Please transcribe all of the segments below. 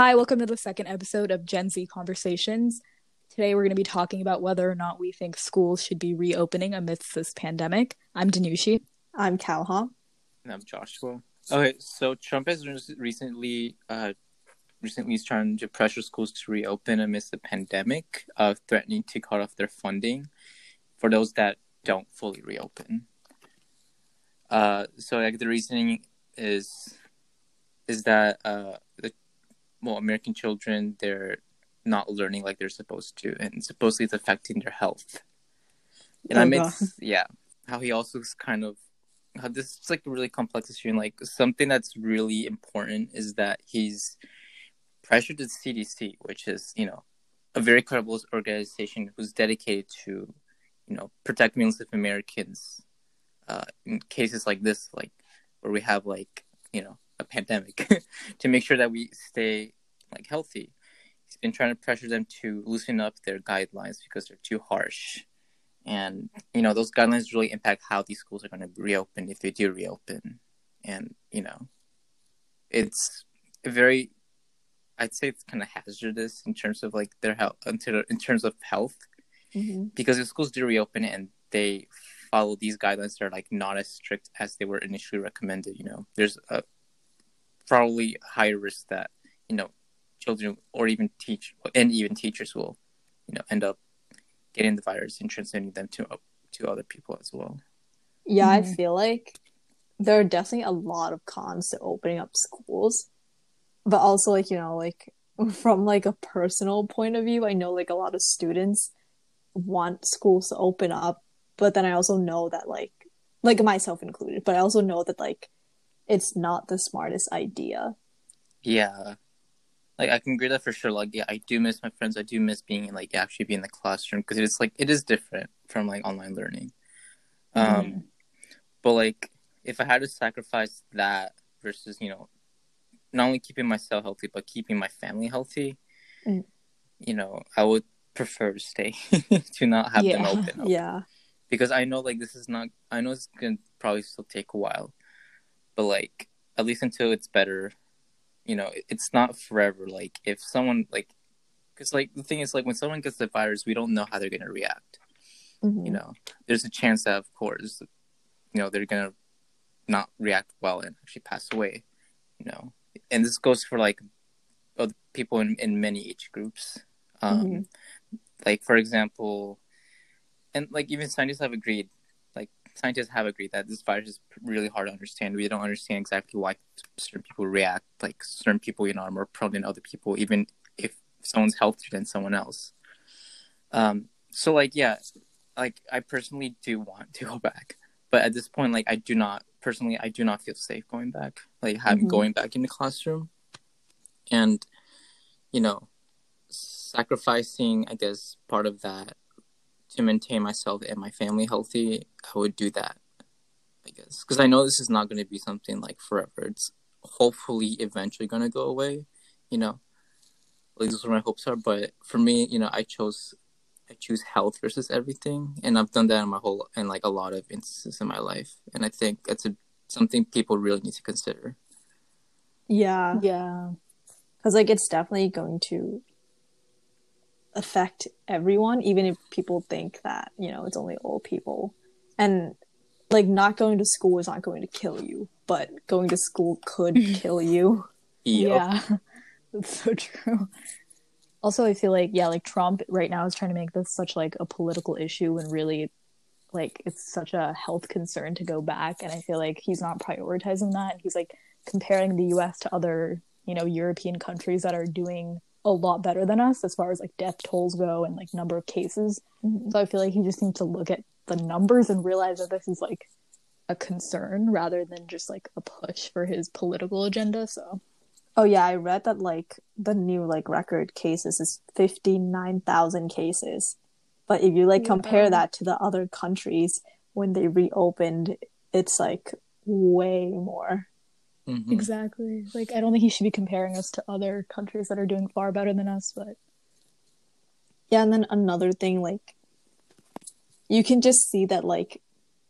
Hi, welcome to the second episode of Gen Z Conversations. Today we're going to be talking about whether or not we think schools should be reopening amidst this pandemic. I'm Danushi. I'm Calha. And I'm Joshua. Okay, so Trump has recently uh, recently is trying to pressure schools to reopen amidst the pandemic, uh, threatening to cut off their funding for those that don't fully reopen. Uh, so like the reasoning is is that uh, the well American children they're not learning like they're supposed to, and supposedly it's affecting their health. And oh, I mean, yeah, how he also kind of how this is like a really complex issue, and like something that's really important is that he's pressured the CDC, which is you know a very credible organization who's dedicated to you know protect millions of Americans uh, in cases like this, like where we have like you know a pandemic, to make sure that we stay like healthy. He's been trying to pressure them to loosen up their guidelines because they're too harsh, and you know those guidelines really impact how these schools are going to reopen if they do reopen, and you know, it's very. I'd say it's kind of hazardous in terms of like their health, in terms of health, mm-hmm. because if schools do reopen and they follow these guidelines that are like not as strict as they were initially recommended, you know, there's a probably higher risk that you know children or even teach and even teachers will you know end up getting the virus and transmitting them to to other people as well. Yeah, mm-hmm. I feel like there are definitely a lot of cons to opening up schools, but also like you know like from like a personal point of view, I know like a lot of students want schools to open up but then I also know that like like myself included, but I also know that like it's not the smartest idea. Yeah. Like I can agree that for sure. Like yeah, I do miss my friends. I do miss being like actually being in the classroom because it's like it is different from like online learning. Um mm. but like if I had to sacrifice that versus, you know, not only keeping myself healthy but keeping my family healthy, mm. you know, I would prefer to stay to not have yeah. them open. Up. Yeah because I know like this is not. I know it's gonna probably still take a while, but like at least until it's better, you know, it's not forever. Like if someone like, because like the thing is like when someone gets the virus, we don't know how they're gonna react. Mm-hmm. You know, there's a chance that of course, you know, they're gonna not react well and actually pass away. You know, and this goes for like people in in many age groups. Um, mm-hmm. Like for example, and like even scientists have agreed scientists have agreed that this virus is really hard to understand. We don't understand exactly why certain people react like certain people you know are more prone than other people even if someone's healthier than someone else. Um so like yeah like i personally do want to go back but at this point like i do not personally i do not feel safe going back like having mm-hmm. going back in the classroom. And you know sacrificing i guess part of that to maintain myself and my family healthy, I would do that. I guess because I know this is not going to be something like forever. It's hopefully eventually going to go away. You know, at least what my hopes are. But for me, you know, I chose I choose health versus everything, and I've done that in my whole in like a lot of instances in my life, and I think that's a something people really need to consider. Yeah, yeah, because like it's definitely going to affect everyone, even if people think that, you know, it's only old people. And like not going to school is not going to kill you, but going to school could kill you. Yep. Yeah. That's so true. Also, I feel like yeah, like Trump right now is trying to make this such like a political issue and really like it's such a health concern to go back and I feel like he's not prioritizing that. He's like comparing the US to other, you know, European countries that are doing a lot better than us as far as like death tolls go and like number of cases. Mm-hmm. So I feel like he just needs to look at the numbers and realize that this is like a concern rather than just like a push for his political agenda. So Oh yeah, I read that like the new like record cases is 59,000 cases. But if you like compare that to the other countries when they reopened, it's like way more. Mm-hmm. Exactly. Like I don't think he should be comparing us to other countries that are doing far better than us, but yeah, and then another thing like you can just see that like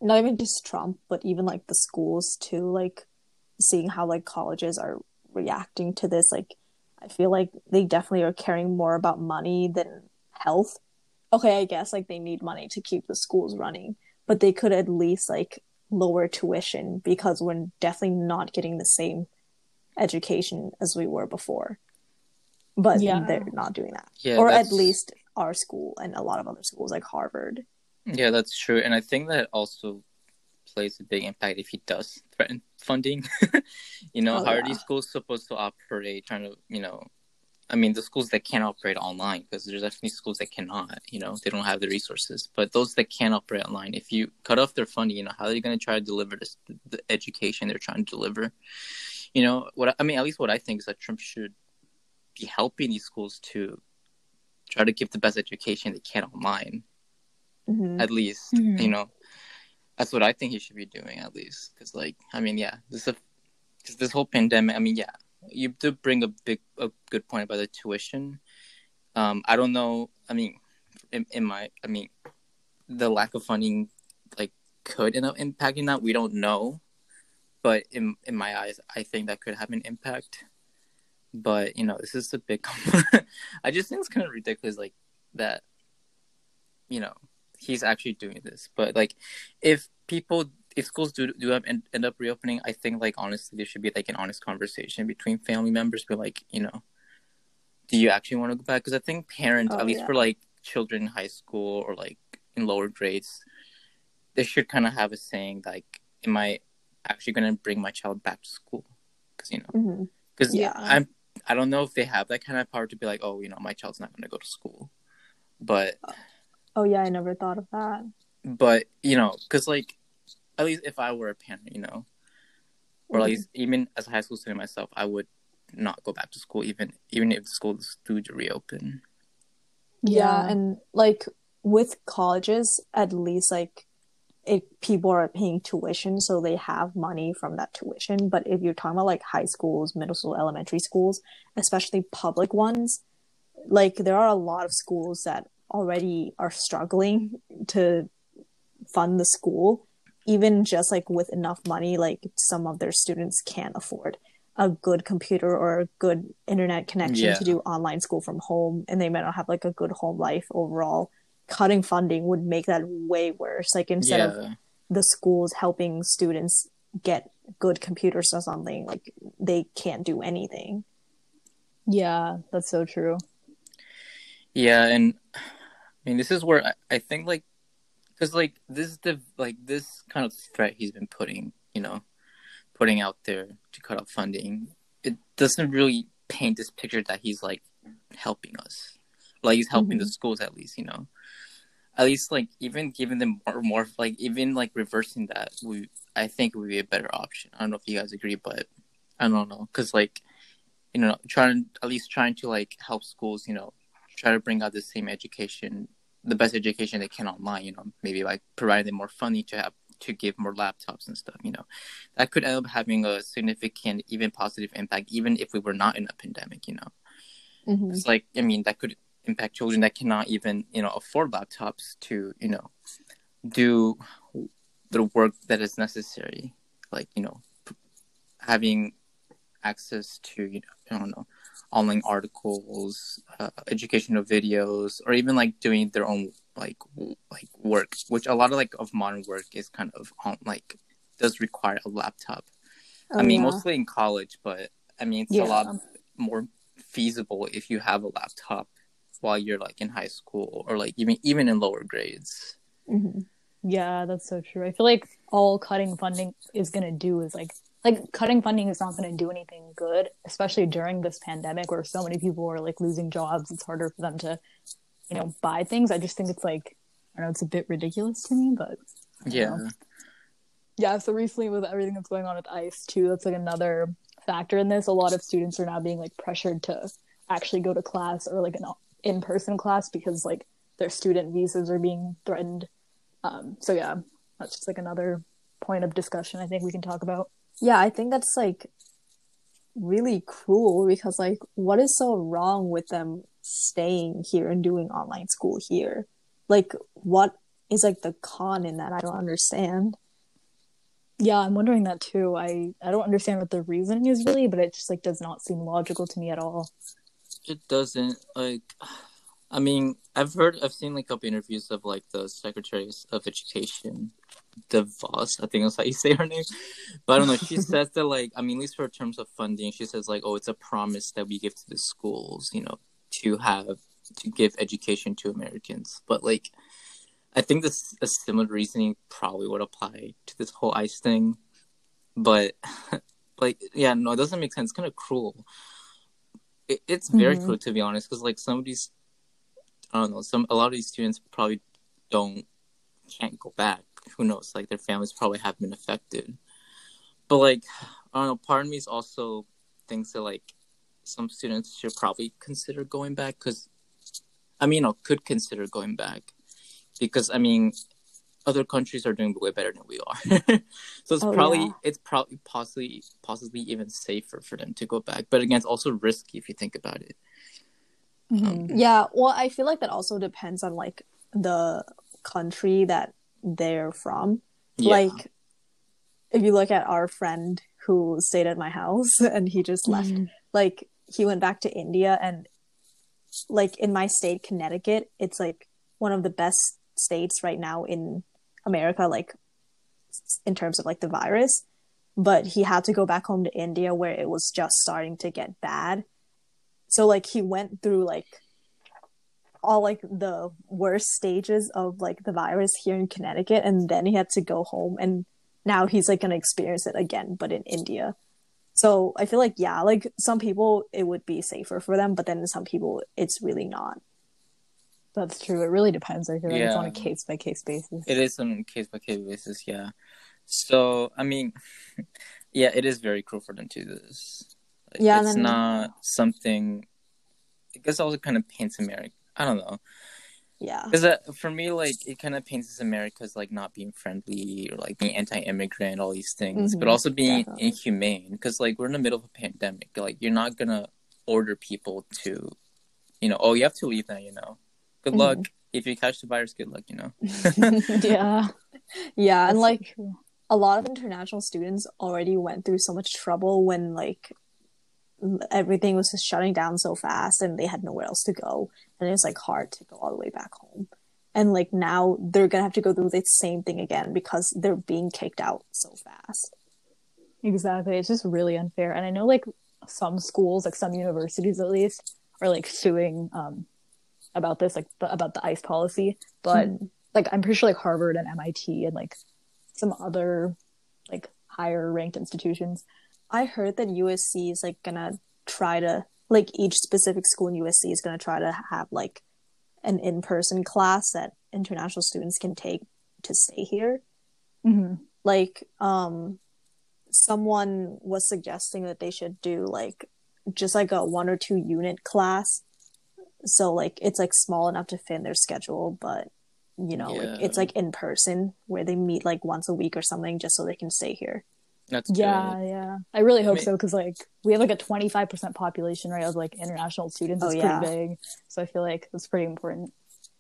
not even just Trump, but even like the schools too, like seeing how like colleges are reacting to this like I feel like they definitely are caring more about money than health. Okay, I guess like they need money to keep the schools running, but they could at least like lower tuition because we're definitely not getting the same education as we were before. But Yeah. they're not doing that. Yeah, or at least our school and a lot of other schools like Harvard. Yeah, that's true, and I think that also plays a big impact if he does threaten funding. you know, Oh, how are yeah. these schools supposed to operate? Trying to, you know, I mean, the schools that can't operate online, because there's definitely schools that cannot. You know, they don't have the resources. But those that can operate online, if you cut off their funding, you know, how are they going to try to deliver this, the education they're trying to deliver? You know, what I mean, at least what I think is that Trump should be helping these schools to try to give the best education they can online hmm at least Mhm. you know that's what i think he should be doing at least because like i mean yeah this is because this whole pandemic i mean yeah you do bring a big a good point about the tuition. Um i don't know i mean in, in my i mean the lack of funding like could end up impacting that. We don't know. But in in my eyes i think that could have an impact. But you know this is a big i just think it's kind of ridiculous like that you know he's actually doing this. But like, if people, if schools do do have, end, end up reopening, I think like honestly, there should be like an honest conversation between family members. Be like, you know, do you actually want to go back? Because I think parents, Oh, at least yeah. for like children in high school or like in lower grades, they should kind of have a saying like, am I actually going to bring my child back to school? Because you know, mm-hmm. because Yeah. I'm. I don't know if they have that kind of power to be like, oh, you know, my child's not going to go to school, but Oh yeah, I never thought of that. but you know because like at least if i were a parent you know or at Mhm. least even as a high school student myself i would not go back to school even even if the schools do to reopen Yeah, Yeah. and like with colleges, at least like it people are paying tuition, so they have money from that tuition. But if you're talking about like high schools, middle school, elementary schools, especially public ones, like there are a lot of schools that already are struggling to fund the school, even just like with enough money, like some of their students can't afford a good computer or a good internet connection Yeah. to do online school from home and they might not have like a good home life overall cutting funding would make that way worse like instead yeah of the schools helping students get good computers or something like they can't do anything Yeah, that's so true. yeah and i mean this is where i, I think like because like this is the like this kind of threat he's been putting you know putting out there to cut off funding it doesn't really paint this picture that he's like helping us. Like he's helping the mm-hmm. schools at least you know? At least like even giving them more, more like even like reversing that we i think would be a better option. I don't know if you guys agree but i don't know. Because like you know trying at least trying to like help schools you know try to bring out the same education the best education they can online you know maybe like providing them more funding to have to give more laptops and stuff you know. That could end up having a significant even positive impact even if we were not in a pandemic you know. Mm-hmm. it's like i mean that could impact children that cannot even you know afford laptops to you know do the work that is necessary. Like you know p- having access to you know i don't know online articles uh, educational videos or even like doing their own like w- like work which a lot of like of modern work is kind of on like does require a laptop I mean, mostly in college, but I mean, it's Yeah. a lot more feasible if you have a laptop while you're like in high school or like even even in lower grades. hmm Yeah, that's so true. I feel like all cutting funding is gonna do is like like cutting funding is not gonna do anything good, especially during this pandemic where so many people are like losing jobs. It's harder for them to, you know, buy things. I just think it's like I don't know, it's a bit ridiculous to me, but Yeah, know. yeah. So recently with everything that's going on with ICE too, that's like another factor in this. A lot of students are now being like pressured to actually go to class or like an in-person class because like their student visas are being threatened. Um, so yeah, that's just like another point of discussion I think we can talk about. Yeah i think that's like really cruel because like what is so wrong with them staying here and doing online school here like what is like the con in that i don't understand Yeah, I'm wondering that too. I I don't understand what the reasoning is really, but it just like does not seem logical to me at all. It doesn't like. I mean, I've heard, I've seen like a couple interviews of like the secretaries of Education, DeVos, I think that's how you say her name. But I don't know. She says that like, I mean, at least for terms of funding, she says like, oh, it's a promise that we give to the schools, you know, to have to give education to Americans. But like, I think this a similar reasoning probably would apply to this whole ICE thing. But like, yeah, no, it doesn't make sense. It's kind of cruel. It, it's very mm-hmm. cruel to be honest, because like some of these I don't know. Some a lot of these students probably don't can't go back. Who knows? Like their families probably have been affected. But like I don't know. Part of me is also thinks that like some students should probably consider going back because I mean, you know, could consider going back because I mean, other countries are doing way better than we are. so it's oh, probably yeah. it's probably possibly possibly even safer for them to go back. But again, it's also risky if you think about it. Mm-hmm. Um, yeah, well, I feel like that also depends on like the country that they're from. Yeah. Like, if you look at our friend who stayed at my house and he just left, mm-hmm. like, he went back to India and, like, in my state, Connecticut, it's like one of the best states right now in America, like, in terms of like the virus. But he had to go back home to India where it was just starting to get bad so like he went through like all like the worst stages of like the virus here in Connecticut and then he had to go home and now he's like going to experience it again but in India. So I feel like yeah, like some people it would be safer for them but then some people it's really not. That's true. It really depends. I feel like yeah. it's on a case by case basis. It is on a case by case basis, yeah. So I mean, yeah, it is very cruel for them to do this yeah, it's then... not something. I guess also kind of paints America. I don't know. Yeah. Because uh, for me, like it kind of paints America as like not being friendly or like being anti-immigrant, all these things, mm-hmm, but also being definitely. inhumane. Because like we're in the middle of a pandemic, like you're not gonna order people to, you know, oh you have to leave now, you know. Good mm-hmm. luck. If you catch the virus, good luck, you know. yeah. Yeah, and like a lot of international students already went through so much trouble when like everything was just shutting down so fast and they had nowhere else to go. And it's like hard to go all the way back home. And like now they're gonna have to go through the same thing again because they're being kicked out so fast. Exactly. It's just really unfair. And i know like some schools like some universities at least are like suing um about this like the, about the ice policy. But hmm. like i'm pretty sure like harvard and mit and like some other like higher ranked institutions I heard that USC is like gonna try to like each specific school in USC is gonna try to have like an in person class that international students can take to stay here. Mm-hmm. Like, um, someone was suggesting that they should do like just like a one or two unit class. So like it's like small enough to fit in their schedule, but you know, yeah. like, it's like in person where they meet like once a week or something just so they can stay here. That's yeah, good. yeah. I really hope I mean, so because like we have like a twenty five percent population right of like international students. Oh, it's oh, yeah. pretty big, so I feel like that's pretty important.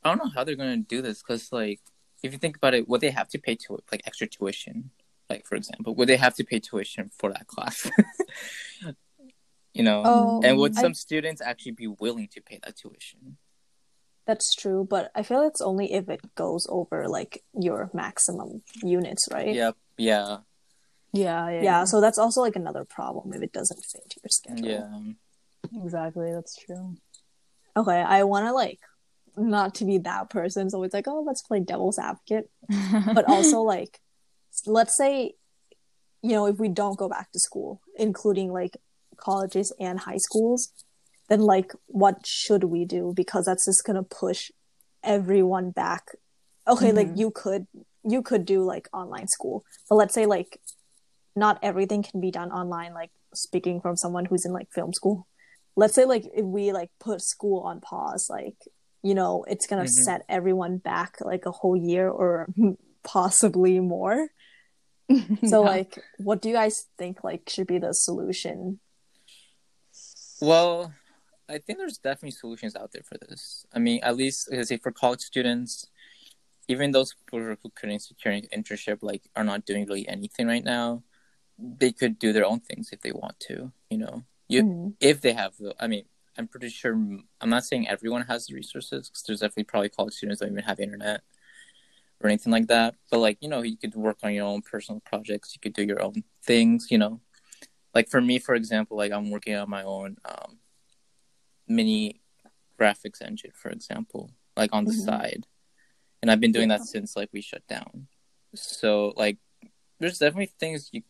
I don't know how they're gonna do this because like if you think about it, would they have to pay to like extra tuition? Like for example, would they have to pay tuition for that class? you know, oh, and would some I... students actually be willing to pay that tuition? That's true, but I feel it's only if it goes over like your maximum units, right? Yep. Yeah. Yeah, yeah, yeah. So that's also like another problem if it doesn't fit into your schedule. Yeah, exactly. That's true. Okay, I want to like not to be that person. So it's like, oh, let's play devil's advocate, but also like, let's say, you know, if we don't go back to school, including like colleges and high schools, then like, what should we do? Because that's just gonna push everyone back. Okay, mm-hmm. like you could you could do like online school, but let's say like not everything can be done online like speaking from someone who's in like film school. Let's say like if we like put school on pause like you know it's gonna mm-hmm. set everyone back like a whole year or possibly more. So yeah. like what do you guys think like should be the solution? Well i think there's definitely solutions out there for this. I mean at least say for college students even those who couldn't secure an internship like are not doing really anything right now they could do their own things if they want to you know you mm-hmm. if they have the i mean i'm pretty sure i'm not saying everyone has the resources because there's definitely probably college students that don't even have internet or anything like that but like you know you could work on your own personal projects you could do your own things you know like for me for example like i'm working on my own um, mini graphics engine for example like on the mm-hmm. side and I've been doing that since like we shut down. So like, there's definitely things you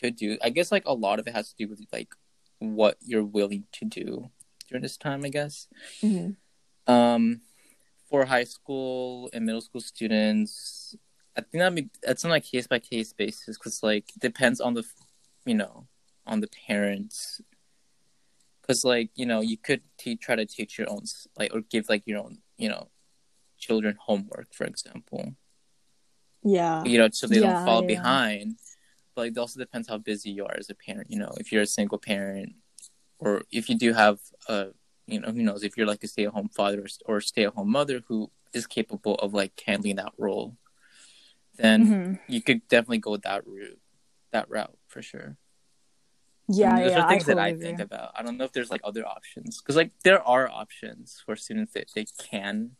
could do. I guess like a lot of it has to do with like what you're willing to do during this time. I guess. Mm-hmm. Um, for high school and middle school students, I think that be, that's on a case by case basis because like it depends on the, you know, on the parents. Because like you know you could te- try to teach your own like or give like your own you know children homework, for example. Yeah. You know, so they yeah, don't fall yeah. behind. But like, it also depends how busy you are as a parent. You know, if you're a single parent, or if you do have a, you know, who knows, if you're like a stay-at-home father or, or stay-at-home mother who is capable of like handling that role, then mm-hmm. you could definitely go that route, that route for sure. Yeah, I mean, those yeah, are things I totally that I think about. I don't know if there's like other options because like there are options for students that they can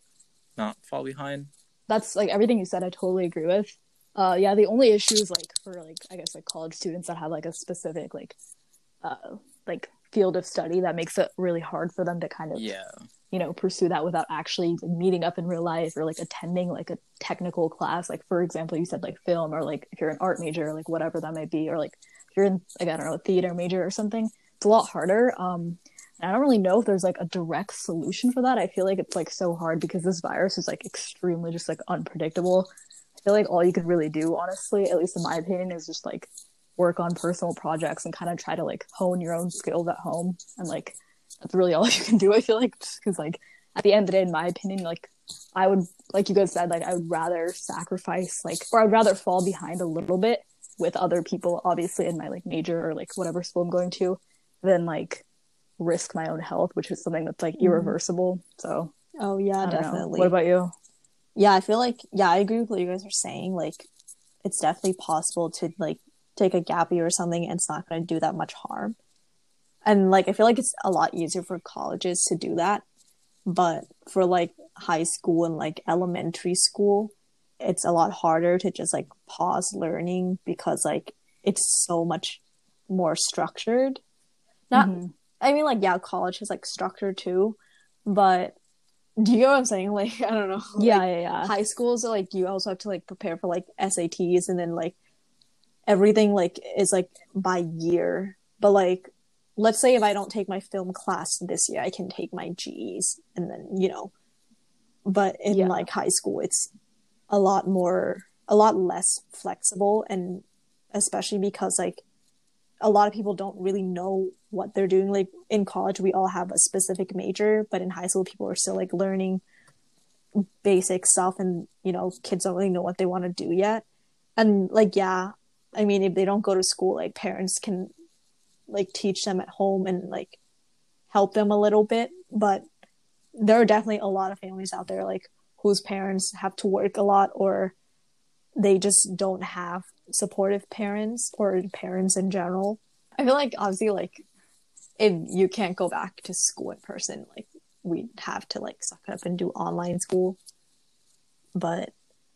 not fall behind. That's like everything you said. I totally agree with. Uh, yeah, the only issue is like for like I guess like college students that have like a specific like uh like field of study that makes it really hard for them to kind of yeah you know pursue that without actually meeting up in real life or like attending like a technical class like for example you said like film or like if you're an art major like whatever that might be or like if you're in like i don't know a theater major or something it's a lot harder um and I don't really know if there's like a direct solution for that. I feel like it's like so hard because this virus is like extremely just like unpredictable. I feel like all you could really do, honestly, at least in my opinion, is just like work on personal projects and kind of try to like hone your own skills at home. And like that's really all you can do. I feel like because like at the end of the day, in my opinion, like I would like you guys said, like I would rather sacrifice like or I'd rather fall behind a little bit with other people, obviously in my like major or like whatever school I'm going to, than like risk my own health, which is something that's like mm-hmm. irreversible. So, oh yeah, definitely. Know. What about you? Yeah, I feel like yeah, I agree with what you guys are saying. Like, it's definitely possible to like take a gap year or something, and it's not going to do that much harm. And like, I feel like it's a lot easier for colleges to do that, but for like high school and like elementary school, it's a lot harder to just like pause learning because like it's so much more structured. Not mm-hmm. I mean, like, yeah, college is like structure too, but do you know what I'm saying? Like, I don't know. Yeah, like, yeah, yeah. High schools, so, like, you also have to like prepare for like SATs and then like everything like is like by year. But like, let's say if I don't take my film class this year, I can take my GEs and then you know. But in yeah. like high school, it's a lot more, a lot less flexible, and especially because like a lot of people don't really know what they're doing. Like in college, we all have a specific major, but in high school, people are still like learning basic stuff, and you know, kids don't really know what they want to do yet. And like, yeah, I mean, if they don't go to school, like parents can like teach them at home and like help them a little bit. But there are definitely a lot of families out there like whose parents have to work a lot or they just don't have supportive parents or parents in general. I feel like obviously like if you can't go back to school in person, like we'd have to like suck it up and do online school. But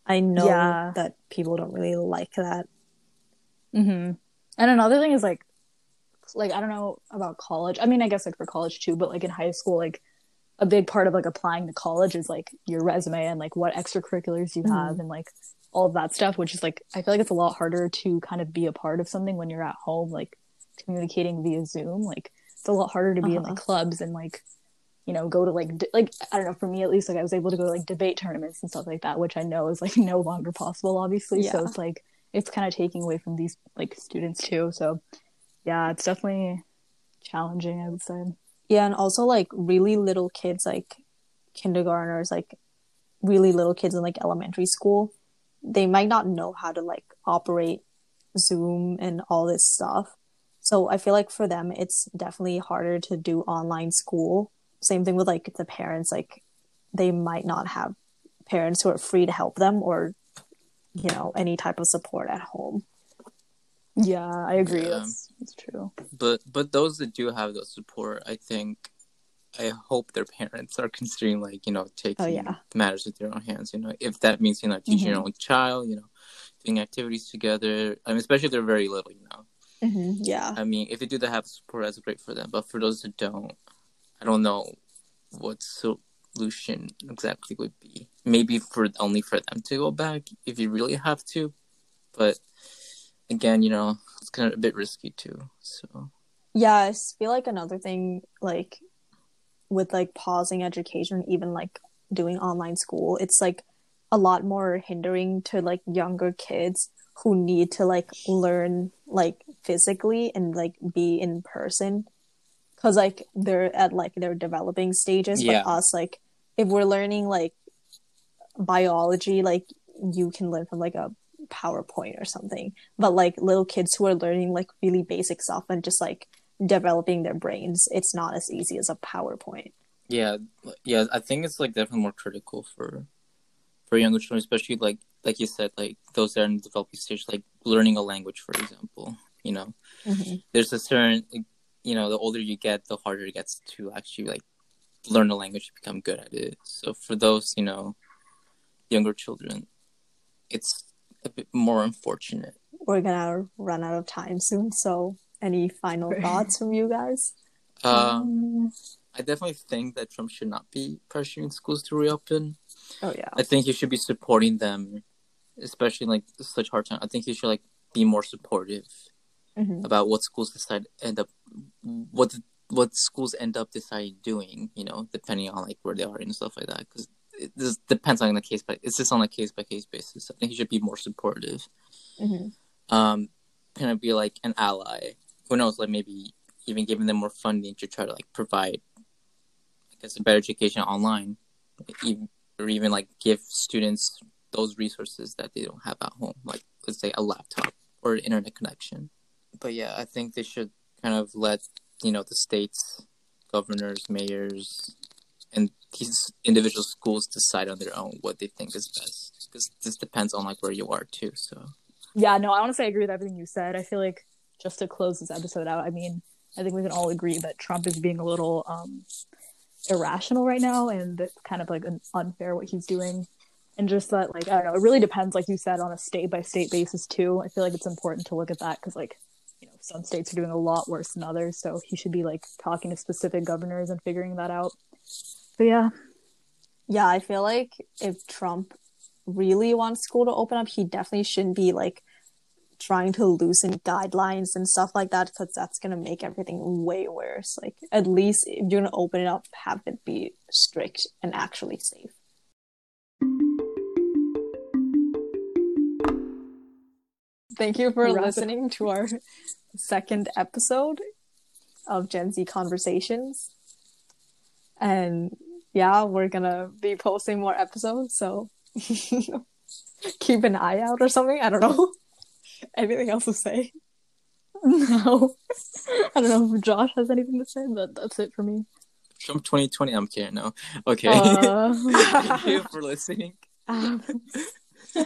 I know yeah. that people don't really like that. Mm-hmm. And another thing is like, like I don't know about college. I mean, I guess like for college too, but like in high school, like a big part of like applying to college is like your resume and like what extracurriculars you mm-hmm. have and like all of that stuff, which is like I feel like it's a lot harder to kind of be a part of something when you're at home, like communicating via Zoom. Like it's a lot harder to be uh-huh. in like uh-huh. clubs and like you know go to like de- like I don't know for me at least like I was able to go to like debate tournaments and stuff like that, which I know is like no longer possible, obviously. Yeah. So it's like it's kind of taking away from these like students too. So yeah, it's definitely challenging. I would say. Yeah, and also like really little kids, like kindergartners, like really little kids in like elementary school they might not know how to like operate Zoom and all this stuff. So I feel like for them, it's definitely harder to do online school. Same thing with like the parents, like they might not have parents who are free to help them or you know any type of support at home Yeah, I agree. Yeah. That's, that's true. But but those that do have the support, I think, I hope their parents are considering like you know taking Oh, yeah. matters with their own hands. You know, if that means you know teaching your Mhm. own child, you know, doing activities together. I mean, especially if they're very little. You know, yeah I mean, if they do that have support, that's great for them. But for those that don't, I don't know what solution exactly would be. Maybe for only for them to go back if you really have to, but again, you know, it's kind of a bit risky too. So. yeah i feel like another thing like with like pausing education even like doing online school it's like a lot more hindering to like younger kids who need to like learn like physically and like be in person because like they're at like their developing stages Yeah. but us like if we're learning like biology like you can learn from like a powerpoint or something but like little kids who are learning like really basic stuff and just like developing their brains it's not as easy as a powerpoint Yeah, yeah. I think it's like definitely more critical for for younger children, especially like like you said, like those that are in the developing stage, like learning a language, for example. You know, mm-hmm. there's a certain, you know, the older you get, the harder it gets to actually like learn the language to become good at it. So for those, you know, younger children, it's a bit more unfortunate. we're gonna run out of time soon so any final thoughts from you guys Um, I definitely think that Trump should not be pressuring schools to reopen. oh yeah I think he should be supporting them, especially in, like such hard time. I think he should like be more supportive Mhm. about what schools decide end up what what schools end up deciding doing. You know, depending on like where they are and stuff like that. Because it this depends on the case by it's just on a case by case basis. I think he should be more supportive. Mhm. Um, kind of be like an ally. Who knows? Like maybe even giving them more funding to try to like provide, I guess, a better education online, even, or even like give students those resources that they don't have at home, like let's say a laptop or an internet connection. But yeah, I think they should kind of let you know the states, governors, mayors, and these individual schools decide on their own what they think is best. Because this depends on like where you are too. So Yeah, no, I want to say I agree with everything you said. I feel like just to close this episode out, I mean, I think we can all agree that Trump is being a little um, irrational right now and it's kind of like un- unfair what he's doing. And just that, like, I don't know, it really depends, like you said, on a state by state basis, too. I feel like it's important to look at that because, like, you know, some states are doing a lot worse than others. So he should be, like, talking to specific governors and figuring that out. But yeah, yeah i feel like if trump really wants school to open up he definitely shouldn't be like trying to loosen guidelines and stuff like that because that's going to make everything way worse. Like at least if you're going to open it up have it be strict and actually safe. Thank you for Wrap listening to our second episode of gen z conversations. And yeah we're gonna be posting more episodes so keep an eye out or something. I don't know anything else to say no. I don't know if Josh has anything to say, but that's it for me. Trump 2020. I'm kidding. No. Okay. Uh, Thank you for listening. um,